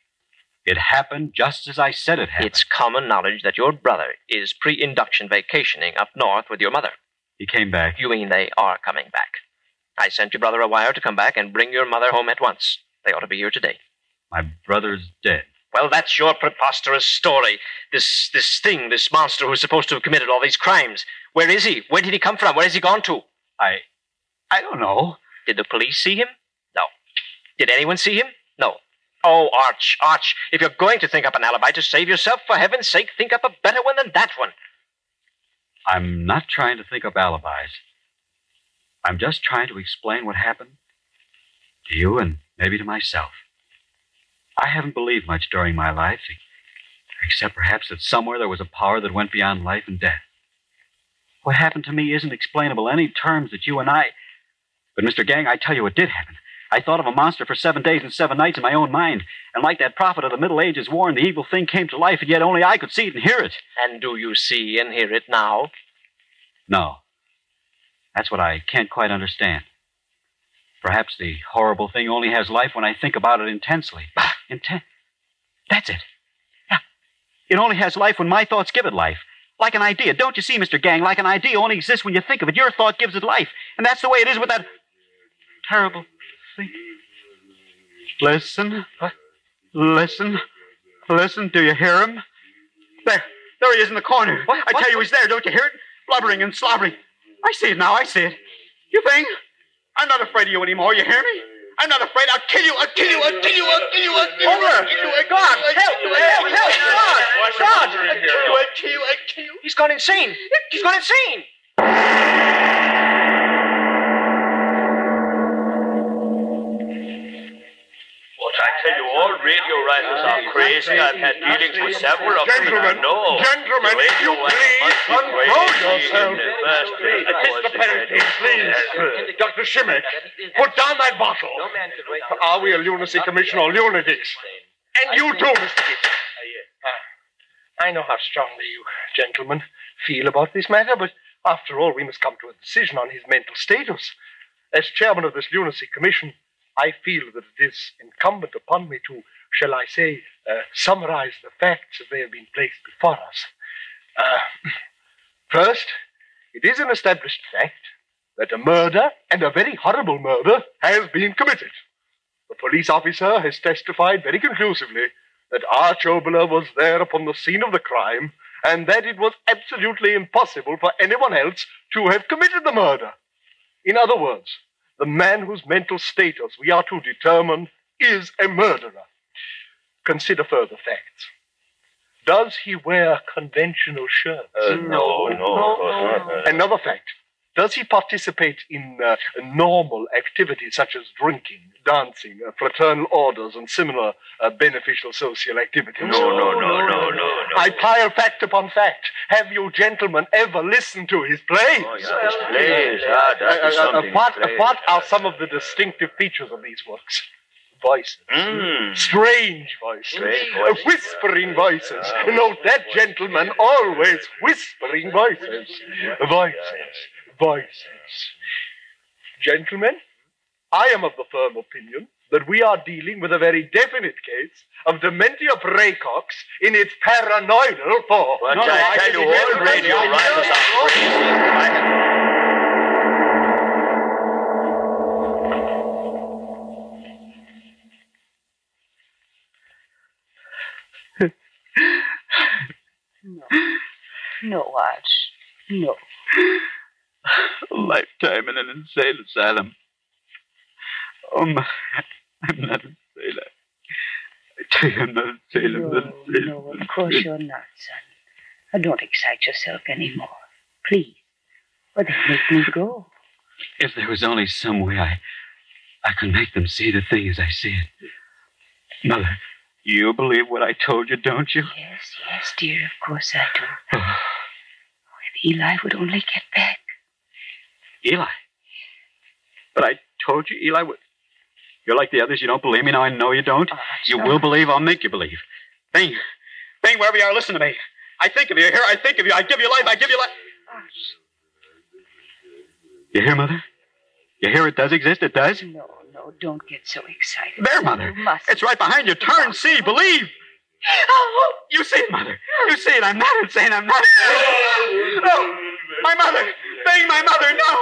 It happened just as I said it happened. It's common knowledge that your brother is pre-induction vacationing up north with your mother. He came back. You mean they are coming back? I sent your brother a wire to come back and bring your mother home at once. They ought to be here today. My brother's dead. Well, that's your preposterous story. This this thing, this monster who's supposed to have committed all these crimes. Where is he? Where did he come from? Where has he gone to? I I don't know. Did the police see him? No. Did anyone see him? No. Oh, Arch, Arch, if you're going to think up an alibi to save yourself, for heaven's sake, think up a better one than that one. I'm not trying to think up alibis. I'm just trying to explain what happened to you and maybe to myself. I haven't believed much during my life, except perhaps that somewhere there was a power that went beyond life and death. What happened to me isn't explainable in any terms that you and I. But, Mr. Gang, I tell you what did happen. I thought of a monster for seven days and seven nights in my own mind, and like that prophet of the Middle Ages warned, the evil thing came to life, and yet only I could see it and hear it. And do you see and hear it now? No. That's what I can't quite understand. Perhaps the horrible thing only has life when I think about it intensely. Inten- That's it. Yeah. It only has life when my thoughts give it life. Like an idea. Don't you see, Mr. Gang? Like an idea only exists when you think of it. Your thought gives it life. And that's the way it is with that terrible thing. Listen. Listen. Listen. Do you hear him? There. There he is in the corner. What? I tell you, he's there. Don't you hear it? Blubbering and slobbering. I see it now. I see it. You think? I'm not afraid of you anymore. You hear me? I'm not afraid. I'll kill you. I'll kill you. I'll kill you. I'll kill you. I'll kill you. Over. I'll kill you. God, help! Help! Help! God! God! I'll kill you. I'll kill you. I'll kill you. He's gone insane. He's gone insane. What I tell you, all radio writers are crazy. I've had dealings with several of them. Gentlemen, no. gentlemen, the radio you please must be control crazy yourself. in the first place. Mr. Pellington, please. Dr. Uh, Shimmick, put down that bottle. Are we a lunacy commission or lunatics? And you too, Mr. Gibson. Ah, I know how strongly you gentlemen feel about this matter, but after all, we must come to a decision on his mental status. As chairman of this lunacy commission, I feel that it is incumbent upon me to, shall I say, uh, summarize the facts as they have been placed before us. Uh, first, it is an established fact that a murder, and a very horrible murder, has been committed. The police officer has testified very conclusively that Arch was there upon the scene of the crime, and that it was absolutely impossible for anyone else to have committed the murder. In other words, the man whose mental status we are to determine is a murderer. Consider further facts. Does he wear conventional shirts? Uh, no, no, of course not. Another fact. Does he participate in uh, normal activities such as drinking, dancing, uh, fraternal orders, and similar uh, beneficial social activities? No, no, no, no, no, I pile fact upon fact. Have you gentlemen ever listened to his plays? Oh, yeah, his plays. Ah, that is Uh, uh, uh, something. what, plays. what are some of the distinctive features of these works? Voices. Mm. Strange voices. Strange Uh, voices. whispering voices. Note that, gentleman always whispering voices. Voices. Voices. Gentlemen, I am of the firm opinion that we are dealing with a very definite case of dementia praecox in its paranoidal form. But I tell you, all radio writers are crazy. I have... No, No, Arch. No. A lifetime in an insane asylum. Oh, my. I'm not a sailor. I tell you, I'm not a sailor. I'm not a sailor. No, of course you're not, son. Now, don't excite yourself any more. Please. Or they make me go. If there was only some way I, I could make them see the thing as I see it. Mother, you believe what I told you, don't you? Yes, yes, dear, of course I do. Oh, if Eli would only get back. Eli. But I told you Eli would. You're like the others. You don't believe me. Now I know you don't. Oh, you will believe. I'll make you believe. Bing. Bing, wherever you are, listen to me. I think of you. Here, I think of you. I give you life. I give you life. Oh, you hear, Mother? You hear it does exist? It does? No, no, don't get so excited. There, Mother. You must. It's right behind you. Turn, see, believe. Oh, you see it, Mother. You see it. I'm not insane. I'm not insane. No, my mother. Bang, my mother. No,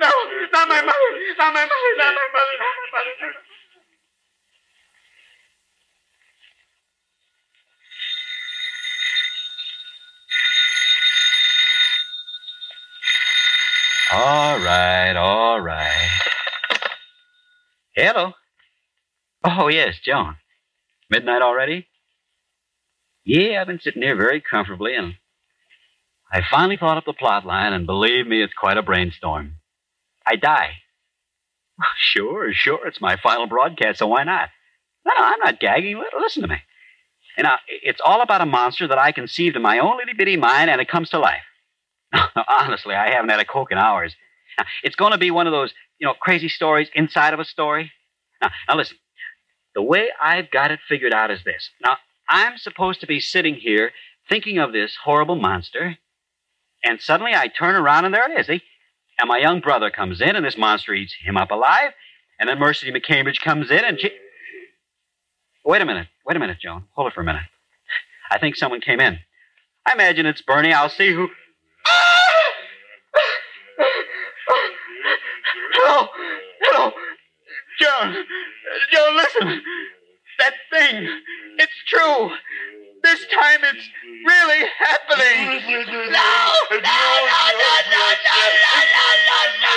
no, not my mother. Not my mother. Not my mother. Not my mother. Not my All right, all right. Hello. Oh, yes, Joan. Midnight already? Yeah, I've been sitting here very comfortably, and I finally thought up the plot line, and believe me, it's quite a brainstorm. I die. Sure, sure, it's my final broadcast, so why not? No, no, I'm not gagging. Listen to me. You know, it's all about a monster that I conceived in my own little bitty mind, and it comes to life. Honestly, I haven't had a Coke in hours. It's going to be one of those, you know, crazy stories inside of a story. Now, now listen. The way I've got it figured out is this. Now, I'm supposed to be sitting here thinking of this horrible monster, and suddenly I turn around and there it is. See? And my young brother comes in, and this monster eats him up alive. And then Mercy McCambridge comes in, and she. Wait a minute. Wait a minute, Joan. Hold it for a minute. I think someone came in. I imagine it's Bernie. I'll see who. Hello! Hello! Joan! Joan, listen! That thing! It's true! This time it's really happening! No! No, no, no, no, no, no, no, no!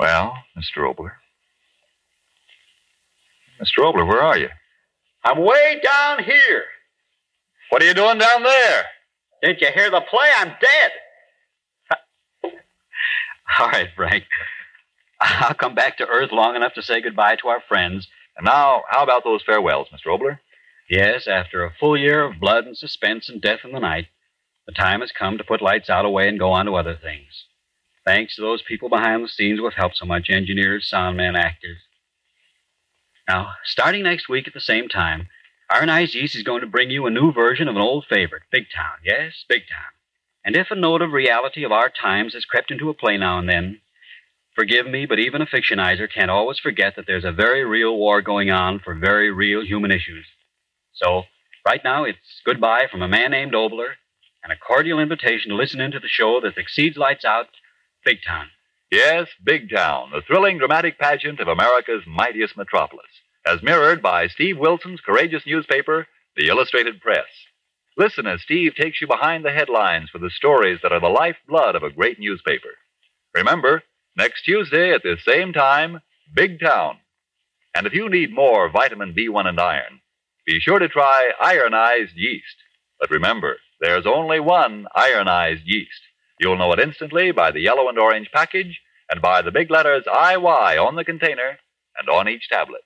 Well, Mr. Oboler. Mr. Oboler, where are you? I'm way down here. What are you doing down there? Didn't you hear the play? I'm dead. All right, Frank. I'll come back to Earth long enough to say goodbye to our friends. And now, how about those farewells, Mr. Oboler? Yes, after a full year of blood and suspense and death in the night, the time has come to put lights out away and go on to other things. Thanks to those people behind the scenes who have helped so much engineers, soundmen, actors. Now, starting next week at the same time, Ironized Yeast is going to bring you a new version of an old favorite, Big Town. Yes, Big Town. And if a note of reality of our times has crept into a play now and then, forgive me, but even a fictionizer can't always forget that there's a very real war going on for very real human issues. So, right now, it's goodbye from a man named Oboler and a cordial invitation to listen into the show that exceeds lights out, Big Town. Yes, Big Town, the thrilling dramatic pageant of America's mightiest metropolis, as mirrored by Steve Wilson's courageous newspaper, The Illustrated Press. Listen as Steve takes you behind the headlines for the stories that are the lifeblood of a great newspaper. Remember, next Tuesday at this same time, Big Town. And if you need more vitamin B1 and iron, be sure to try ironized yeast. But remember, there's only one ironized yeast. You'll know it instantly by the yellow and orange package and by the big letters IY on the container and on each tablet.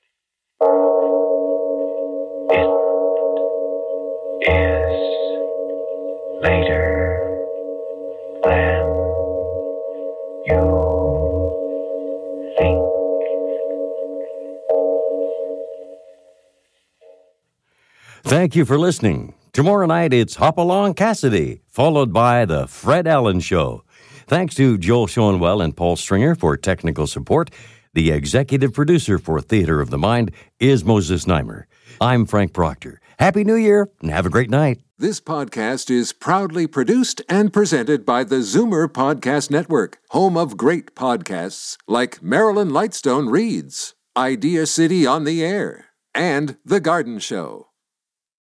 Thank you for listening. Tomorrow night it's Hopalong Cassidy, followed by The Fred Allen Show. Thanks to Joel Schoenwell and Paul Stringer for technical support. The executive producer for Theater of the Mind is Moses Znaimer. I'm Frank Proctor. Happy New Year and have a great night. This podcast is proudly produced and presented by the Zoomer Podcast Network, home of great podcasts like Marilyn Lightstone Reads, Idea City on the Air, and The Garden Show.